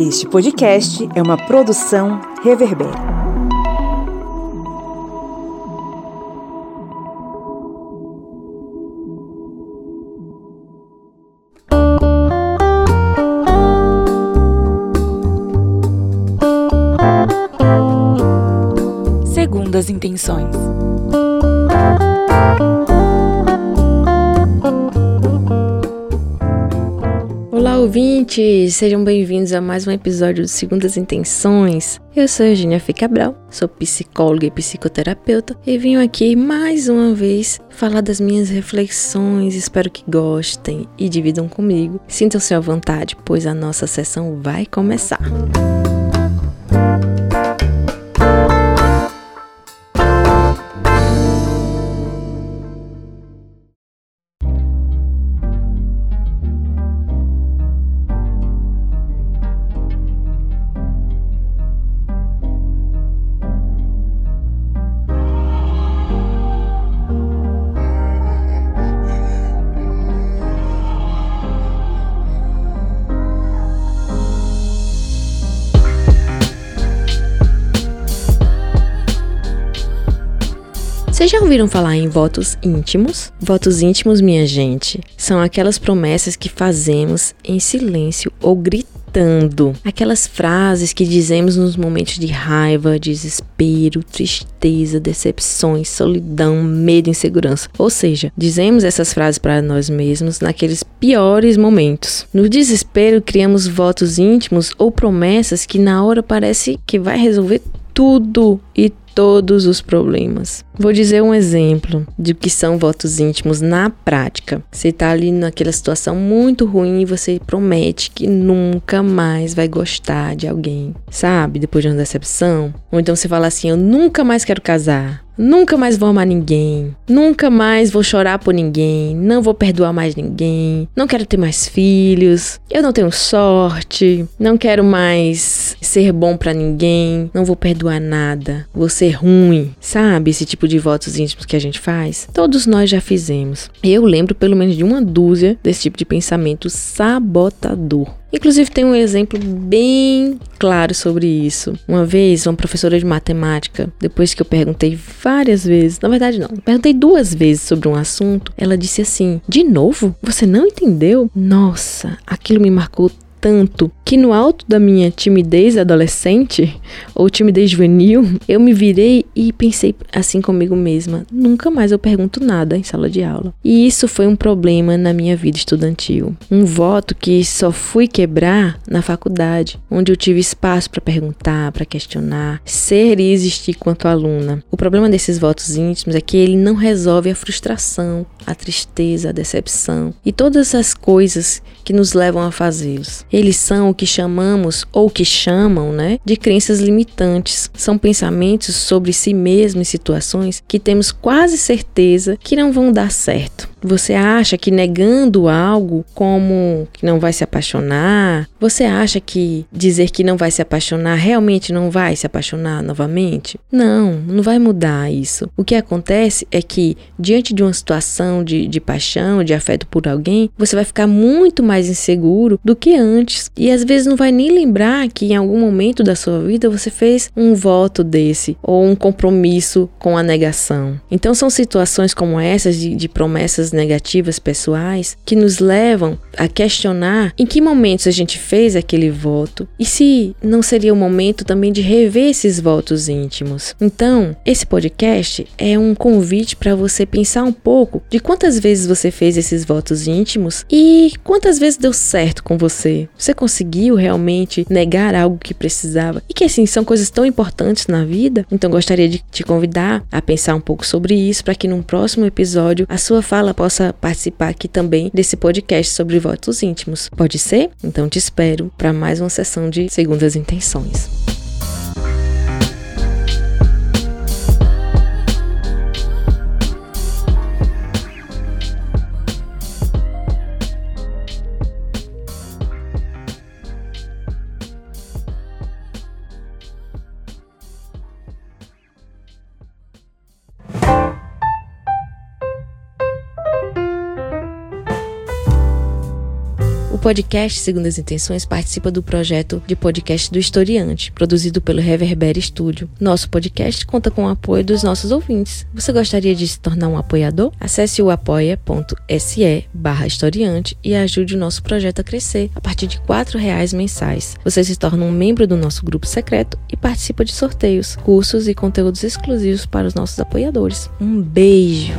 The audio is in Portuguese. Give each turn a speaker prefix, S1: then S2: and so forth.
S1: Este podcast é uma produção Reverber. Segundas intenções.
S2: Ouvintes! Sejam bem-vindos a mais um episódio de Segundas Intenções. Eu sou Eugênia F. Cabral, sou psicóloga e psicoterapeuta e venho aqui mais uma vez falar das minhas reflexões. Espero que gostem e dividam comigo. Sintam-se à vontade, pois a nossa sessão vai começar. Vocês já ouviram falar em votos íntimos? Votos íntimos, minha gente, são aquelas promessas que fazemos em silêncio ou gritando. Aquelas frases que dizemos nos momentos de raiva, desespero, tristeza, decepções, solidão, medo insegurança. Ou seja, dizemos essas frases para nós mesmos naqueles piores momentos. No desespero, criamos votos íntimos ou promessas que na hora parece que vai resolver tudo e todos os problemas. Vou dizer um exemplo de que são votos íntimos na prática. Você está ali naquela situação muito ruim e você promete que nunca mais vai gostar de alguém, sabe? Depois de uma decepção. Ou então você fala assim: Eu nunca mais quero casar. Nunca mais vou amar ninguém. Nunca mais vou chorar por ninguém. Não vou perdoar mais ninguém. Não quero ter mais filhos. Eu não tenho sorte. Não quero mais ser bom para ninguém. Não vou perdoar nada. Vou ser ruim. Sabe esse tipo de votos íntimos que a gente faz? Todos nós já fizemos. Eu lembro pelo menos de uma dúzia desse tipo de pensamento sabotador. Inclusive tem um exemplo bem claro sobre isso. Uma vez, uma professora de matemática, depois que eu perguntei várias vezes, na verdade não, perguntei duas vezes sobre um assunto, ela disse assim: "De novo? Você não entendeu?" Nossa, aquilo me marcou tanto que no alto da minha timidez adolescente ou timidez juvenil, eu me virei e pensei assim comigo mesma: nunca mais eu pergunto nada em sala de aula. E isso foi um problema na minha vida estudantil. Um voto que só fui quebrar na faculdade, onde eu tive espaço para perguntar, para questionar, ser e existir quanto aluna. O problema desses votos íntimos é que ele não resolve a frustração, a tristeza, a decepção e todas as coisas que nos levam a fazê-los. Eles são o que chamamos ou que chamam, né, de crenças limitantes. São pensamentos sobre si mesmo e situações que temos quase certeza que não vão dar certo. Você acha que negando algo como que não vai se apaixonar, você acha que dizer que não vai se apaixonar realmente não vai se apaixonar novamente? Não, não vai mudar isso. O que acontece é que, diante de uma situação de, de paixão, de afeto por alguém, você vai ficar muito mais inseguro do que antes. E às vezes não vai nem lembrar que em algum momento da sua vida você fez um voto desse ou um compromisso com a negação. Então são situações como essas de, de promessas negativas pessoais que nos levam a questionar em que momentos a gente fez aquele voto e se não seria o momento também de rever esses votos íntimos. Então, esse podcast é um convite para você pensar um pouco de quantas vezes você fez esses votos íntimos e quantas vezes deu certo com você. Você conseguiu realmente negar algo que precisava e que assim são coisas tão importantes na vida. Então, gostaria de te convidar a pensar um pouco sobre isso para que num próximo episódio a sua fala possa participar aqui também desse podcast sobre votos íntimos. Pode ser? Então te espero para mais uma sessão de Segundas Intenções. O podcast Segundo as Intenções participa do projeto de podcast do Historiante, produzido pelo Reverber Studio. Nosso podcast conta com o apoio dos nossos ouvintes. Você gostaria de se tornar um apoiador? Acesse o apoia.se barra historiante e ajude o nosso projeto a crescer a partir de R$ reais mensais. Você se torna um membro do nosso grupo secreto e participa de sorteios, cursos e conteúdos exclusivos para os nossos apoiadores. Um beijo!